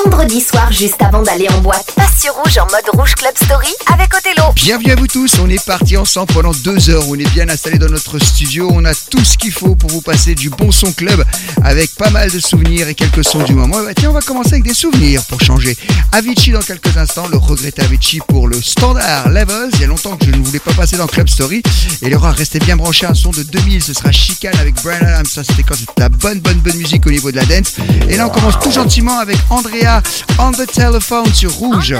Story. Vendredi soir, juste avant d'aller en boîte, passe sur Rouge en mode Rouge Club Story avec Othello. Bienvenue à vous tous, on est parti ensemble pendant deux heures. On est bien installé dans notre studio. On a tout ce qu'il faut pour vous passer du bon son club avec pas mal de souvenirs et quelques sons du moment. Bah, tiens, on va commencer avec des souvenirs pour changer. Avicii dans quelques instants, le regretté Avicii pour le standard Levels. Il y a longtemps que je ne voulais pas passer dans Club Story. Et il aura resté bien branché un son de 2000. Ce sera Chicane avec Brian Adams. Ça, c'était quand c'était la bonne, bonne, bonne musique au niveau de la dance. Et là, on commence tout gentiment avec Andrea on the telephone sur Rouge.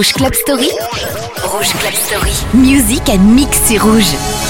Rouge Club Story. Rouge Club Story. Music and mix, rouge.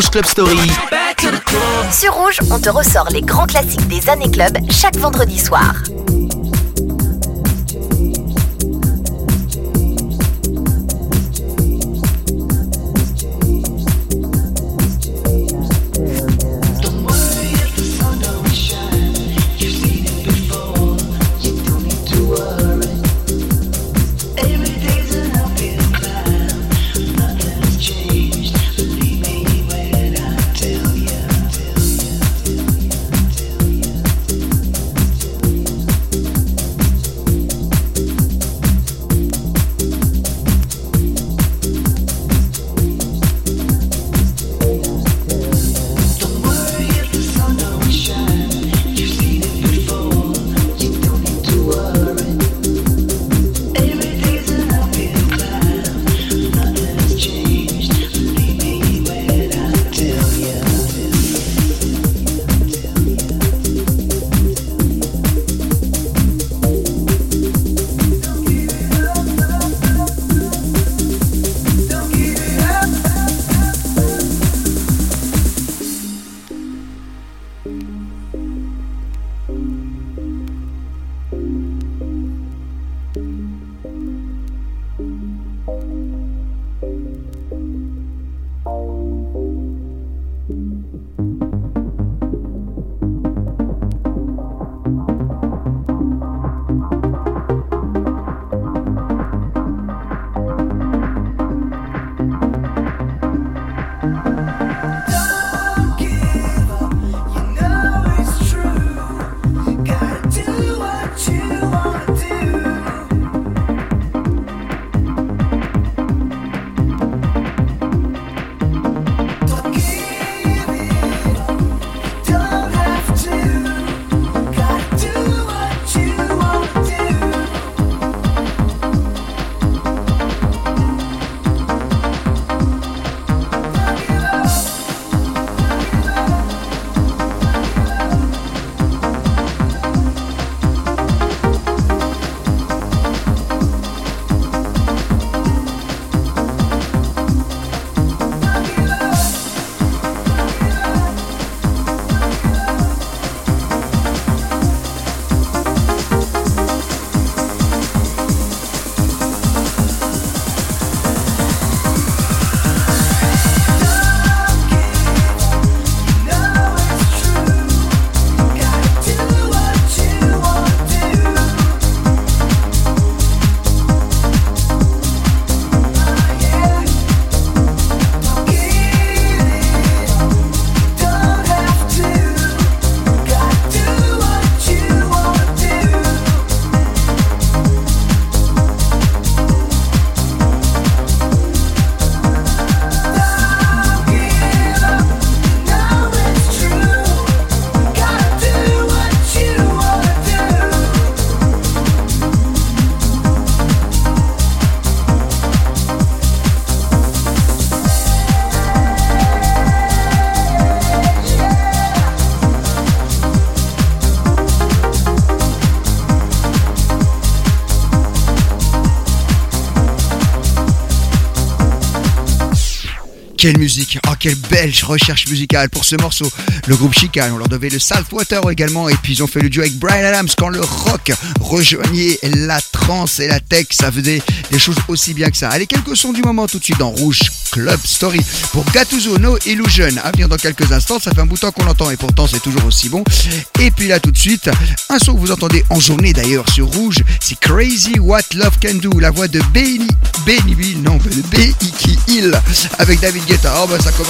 Rouge Club Story. Sur Rouge, on te ressort les grands classiques des années club chaque vendredi soir. Quelle musique, quelle belle recherche musicale pour ce morceau. Le groupe Chicane, on leur devait le Saltwater également, et puis ils ont fait le duo avec Brian Adams quand le rock rejoignait la trance et la tech, ça faisait des choses aussi bien que ça. Allez, quelques sons du moment tout de suite dans Rouge Club Story pour Gattuso No Illusion. À venir dans quelques instants, ça fait un bout de temps qu'on l'entend et pourtant c'est toujours aussi bon. Et puis là tout de suite, un son que vous entendez en journée d'ailleurs sur Rouge, c'est Crazy What Love Can Do, la voix de Benny, Benny Bill, non, de B.I.K. Hill avec David Guetta. Oh bah ça commence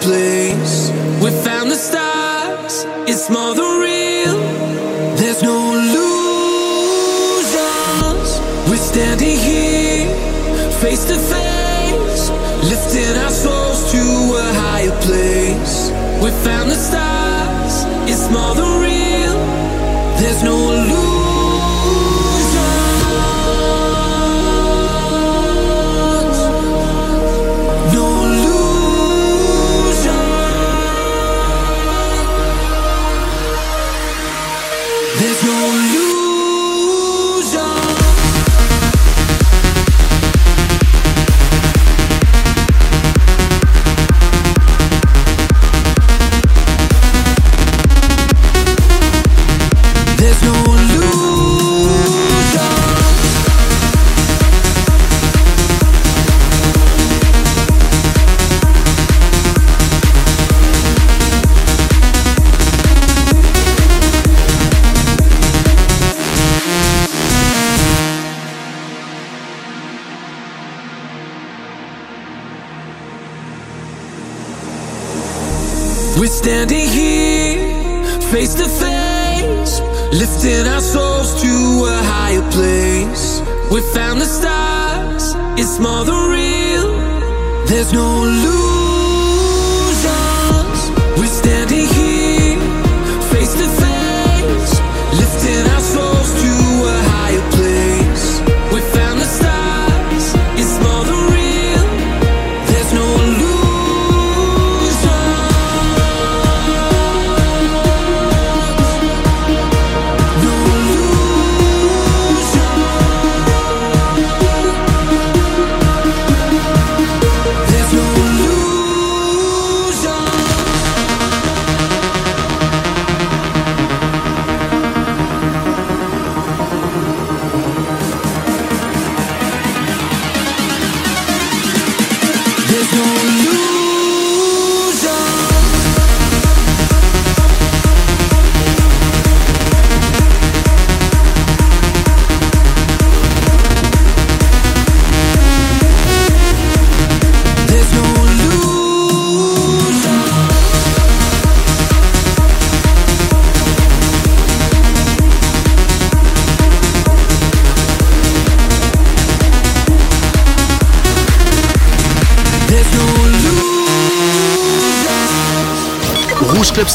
Place. We found the stars, it's more than real. There's no illusions. We're standing here, face to face, lifting our souls to a higher place. We found the stars,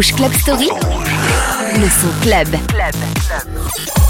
Rouge Club Story. Le son club. club.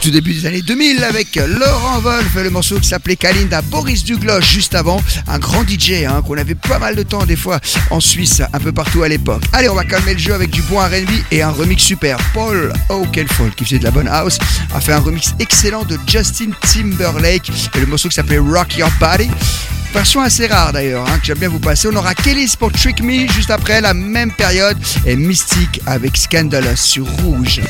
Tout début des années 2000 avec Laurent Wolf, le morceau qui s'appelait Kalinda, Boris Dugloche juste avant, un grand DJ hein, qu'on avait pas mal de temps des fois en Suisse, un peu partout à l'époque. Allez, on va calmer le jeu avec du bon R&B et un remix super. Paul Oakenfold, qui faisait de la bonne house, a fait un remix excellent de Justin Timberlake et le morceau qui s'appelait Rock Your Body. Version assez rare d'ailleurs, hein, que j'aime bien vous passer. On aura Kelly's pour Trick Me juste après la même période et Mystique avec Scandalous sur Rouge.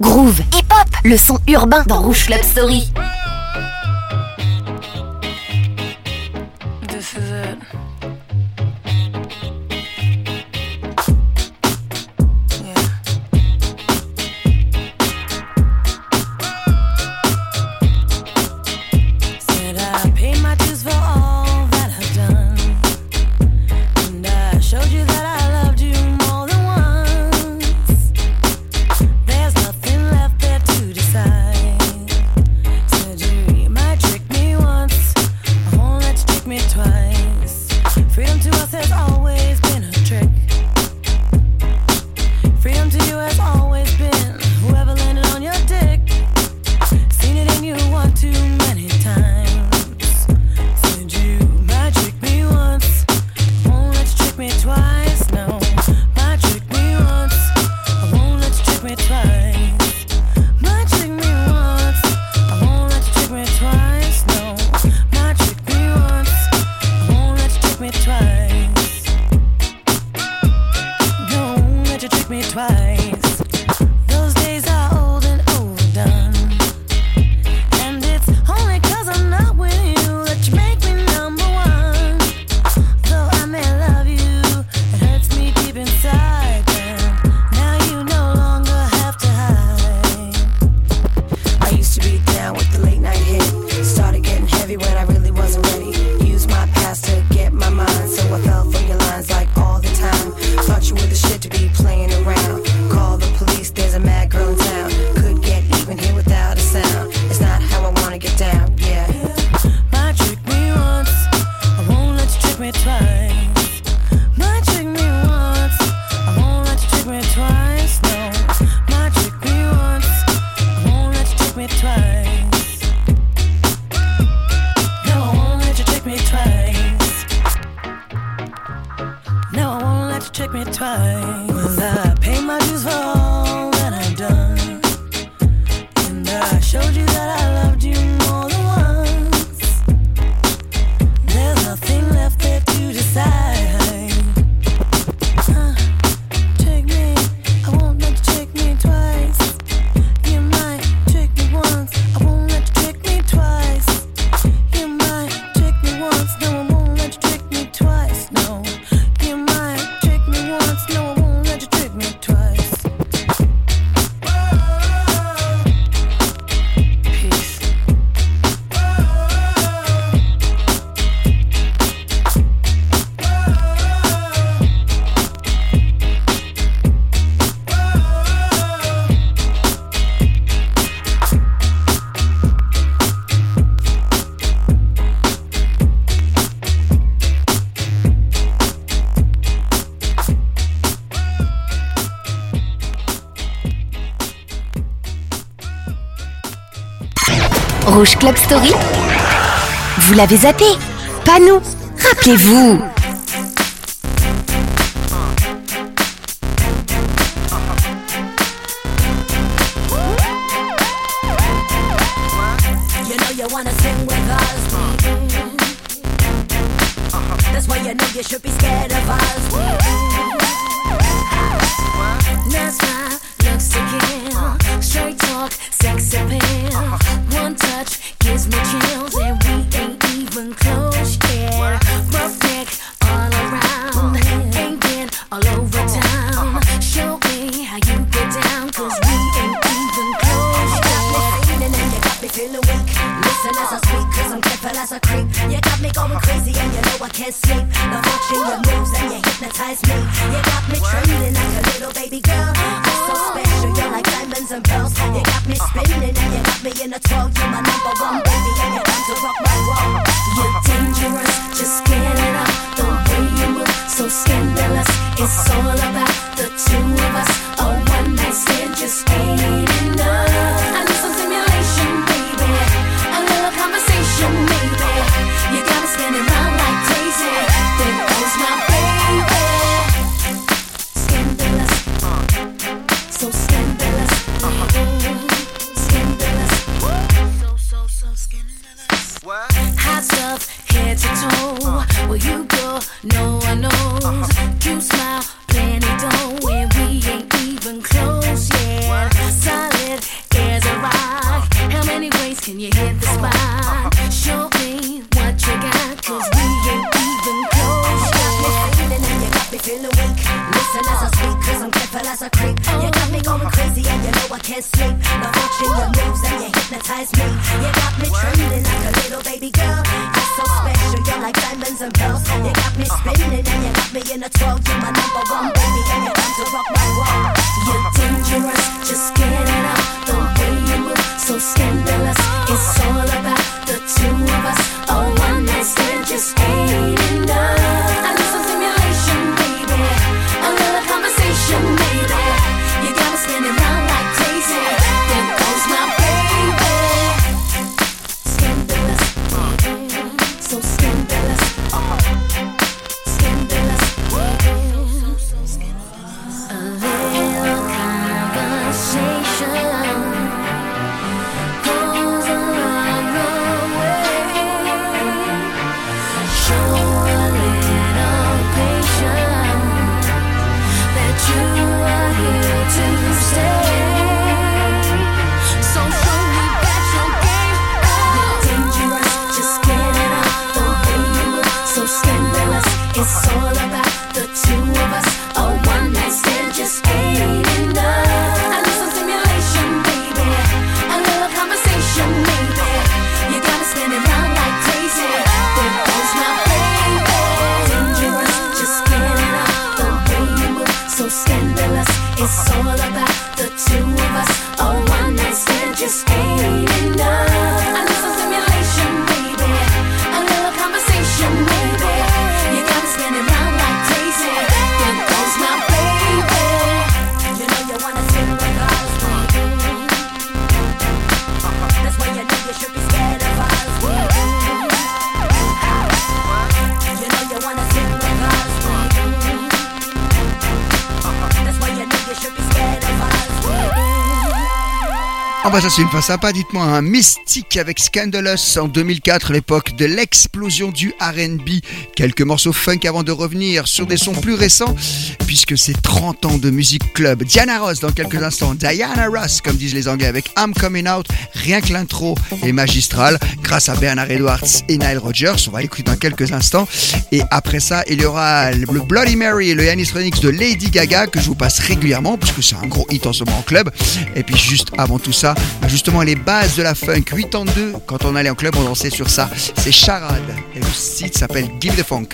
Groove, hip-hop, le son urbain dans Rouge Club Story. L'avez zappé. Pas nous. Rappelez-vous bah ça c'est une fin sympa, dites-moi, un mystique avec Scandalous en 2004, l'époque de l'explosion du RB. Quelques morceaux funk avant de revenir sur des sons plus récents, puisque c'est 30 ans de musique club. Diana Ross dans quelques instants, Diana Ross comme disent les Anglais avec I'm Coming Out, rien que l'intro est magistrale, grâce à Bernard Edwards et Nile Rodgers, on va l'écouter dans quelques instants. Et après ça, il y aura le Bloody Mary et le Yanis Remix de Lady Gaga que je vous passe régulièrement, puisque c'est un gros hit en ce moment en club. Et puis juste avant tout ça, justement les bases de la funk. 82, quand on allait en club, on dansait sur ça. C'est Charade. Et le site s'appelle Give the Funk.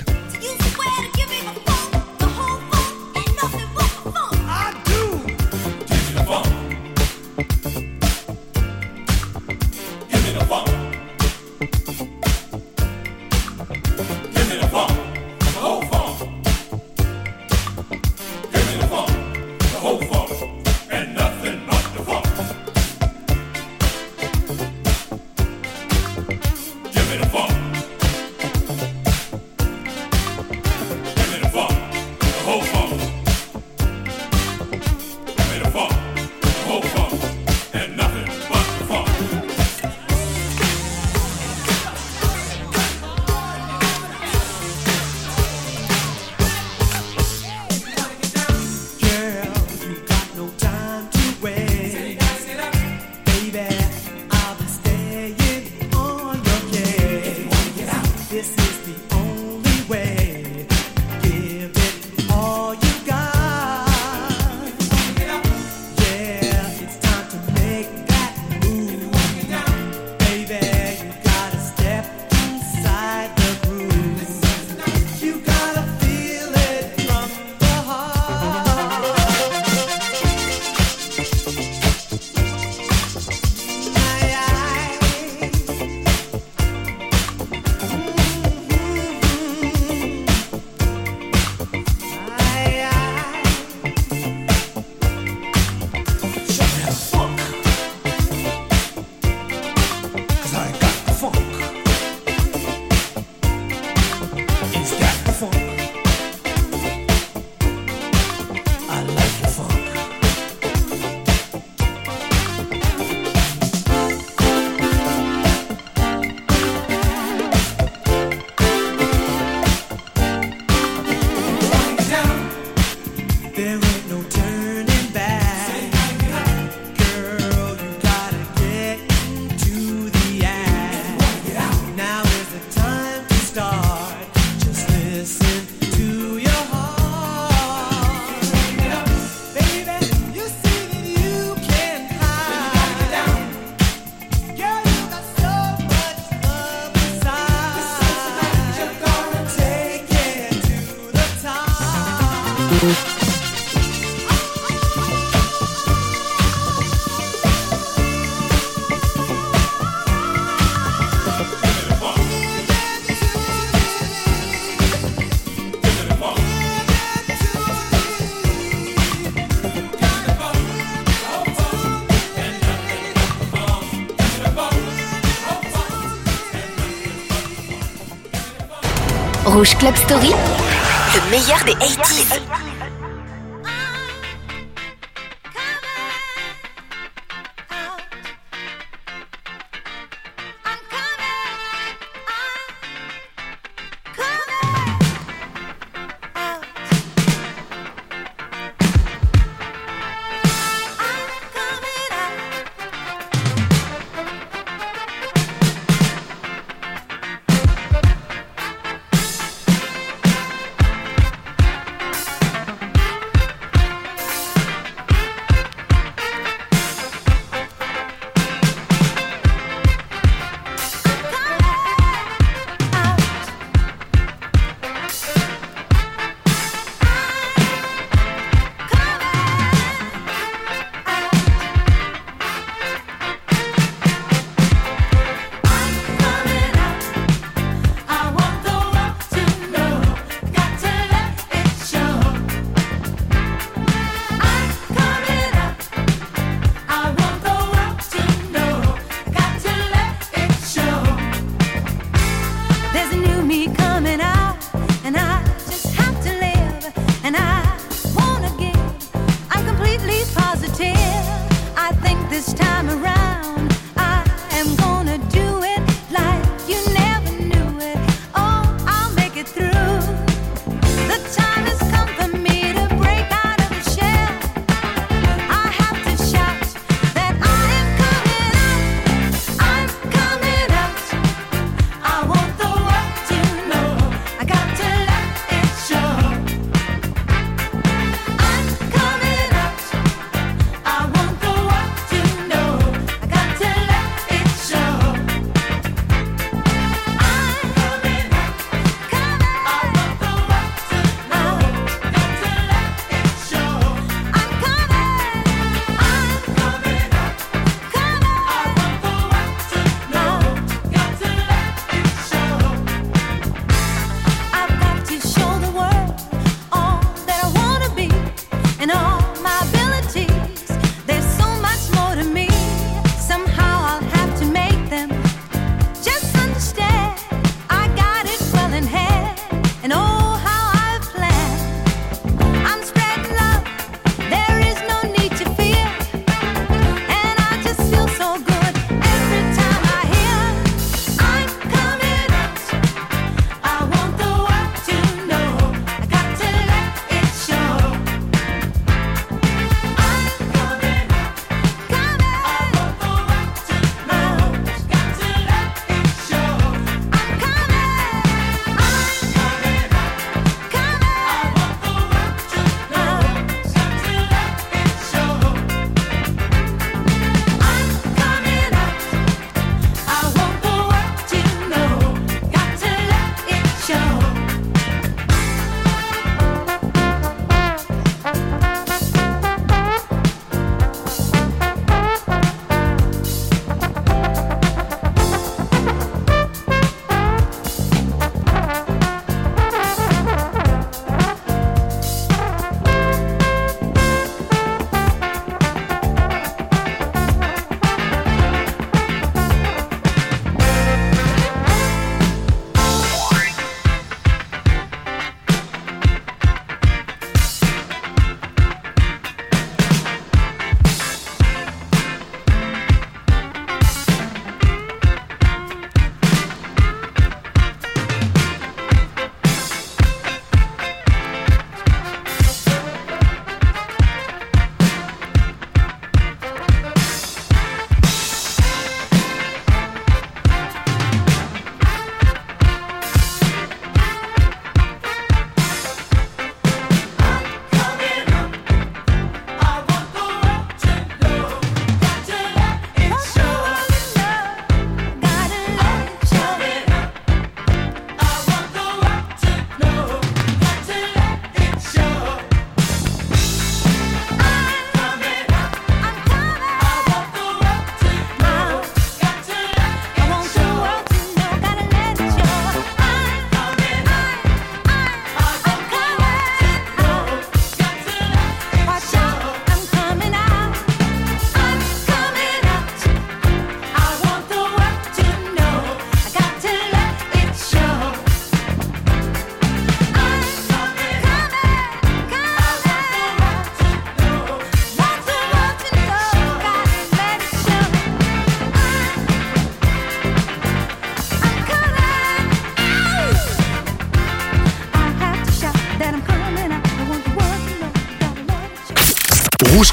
Rouge Club Story, le meilleur des 80s.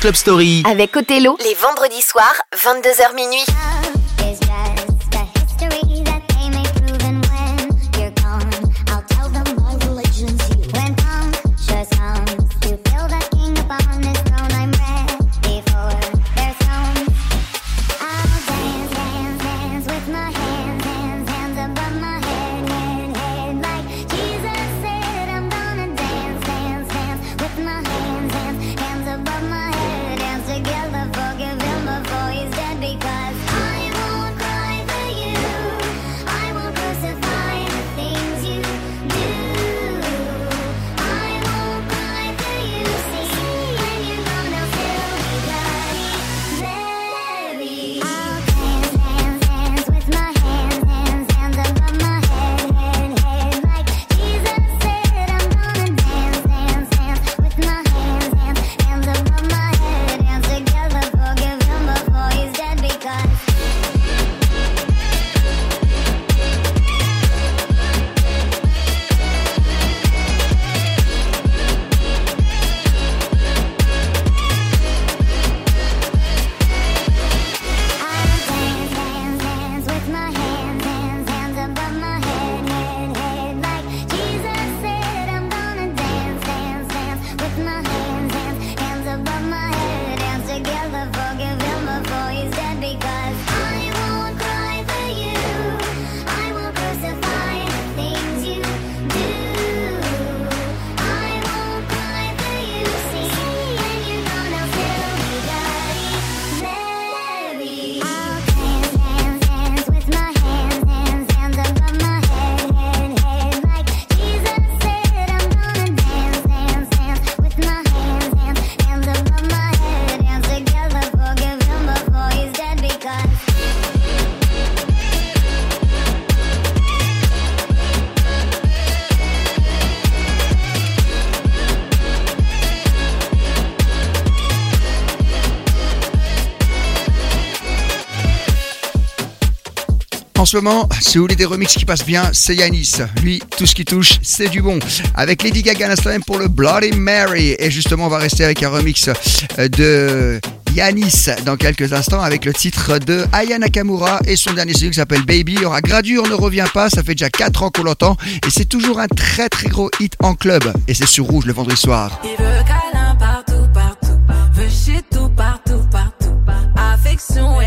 Club Story. Avec Othello, les vendredis soirs, 22h minuit. Moment, si vous voulez des remixes qui passent bien, c'est Yanis. Lui, tout ce qui touche, c'est du bon. Avec Lady Gaga l'instant pour le Bloody Mary. Et justement, on va rester avec un remix euh, de Yanis dans quelques instants avec le titre de Aya Nakamura et son dernier single qui s'appelle Baby. Il y aura Gradure ne revient pas, ça fait déjà 4 ans qu'on l'entend et c'est toujours un très très gros hit en club et c'est sur Rouge le vendredi soir. Il veut câlin partout, partout, tout partout, partout, affection.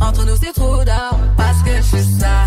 Entre nous c'est trop d'or ça,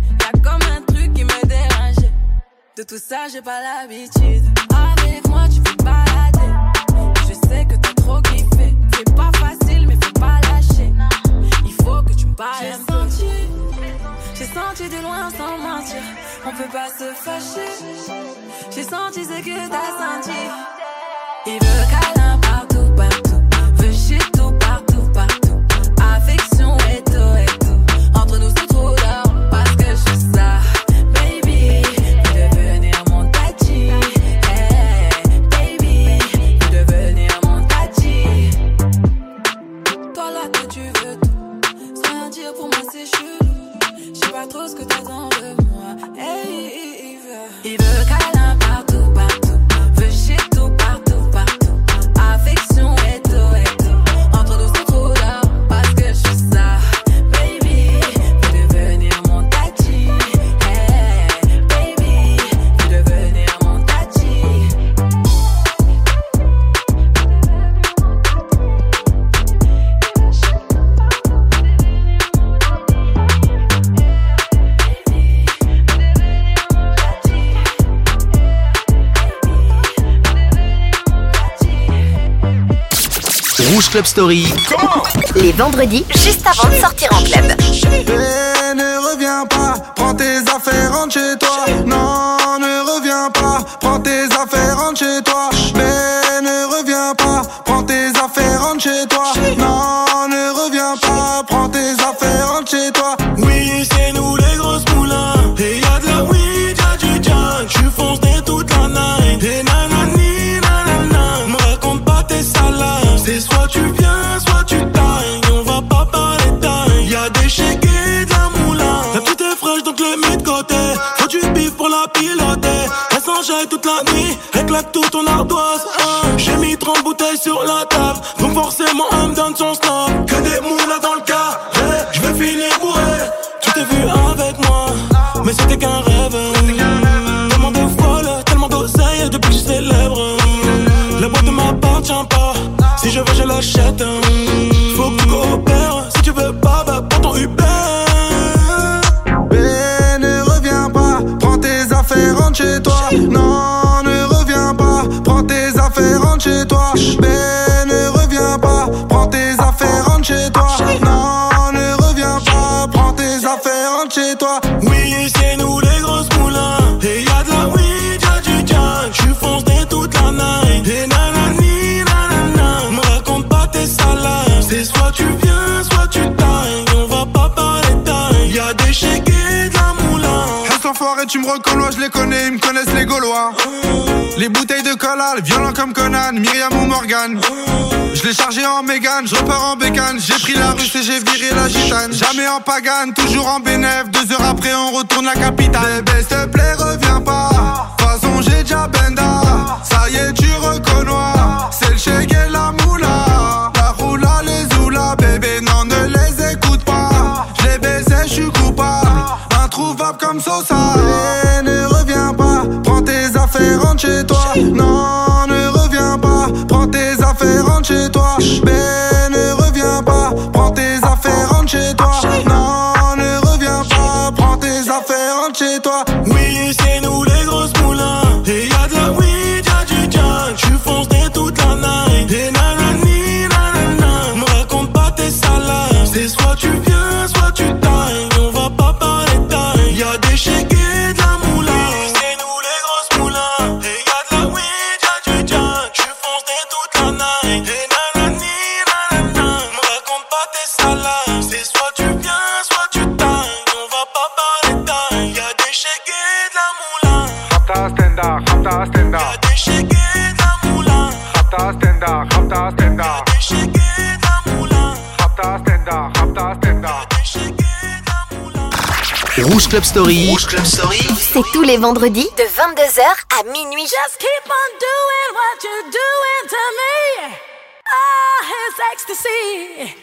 De tout ça, j'ai pas l'habitude. Avec moi, tu peux balader. Je sais que t'as trop kiffé. C'est pas facile, mais faut pas lâcher. Il faut que tu me parles. J'ai senti, j'ai senti de loin sans mentir. On peut pas se fâcher. J'ai senti ce que t'as senti. Il veut câlin Club Story. Les vendredis, juste avant de sortir en club. Sur la table. Donc forcément, elle me donne son rentre. Ben, ne reviens pas, prends tes affaires, rentre chez toi. Non, ne reviens pas, prends tes affaires, rentre chez toi. Oui, c'est nous les grosses moulins. Et y'a de la weed, y'a du jack. J'suis foncé toute la night. Et nanani, nanana. Me raconte pas tes salades. C'est soit tu viens, soit tu tailles. On va pas parler taille. Y'a des et de la moulin. Reste enfoiré, tu me reconnais, je les connais, ils me connaissent les Gaulois. Les bouteilles de cola, violents comme Conan, Myriam ou Morgan. Je l'ai chargé en mégane, je repars en bécane. J'ai pris la russe et j'ai viré la gitane. Jamais en pagane, toujours en bénéf. Deux heures après, on retourne la capitale. Bébé, s'il te plaît, reviens pas. De toute façon, j'ai déjà benda. Ça y est, tu reconnais. C'est le chèque et la moula. La roula, les oula, bébé, non, ne les écoute pas. Je les baisais, je suis coupable. Introuvable comme Sosa. Non, ne reviens pas, prends tes affaires, rentre chez toi. Ben, ne reviens pas, prends tes affaires, rentre chez toi. Rouge Club Story. Rouge Club Story. C'est tous les vendredis de 22h à minuit. Just keep on doing what you're doing to me. Ah, it's ecstasy.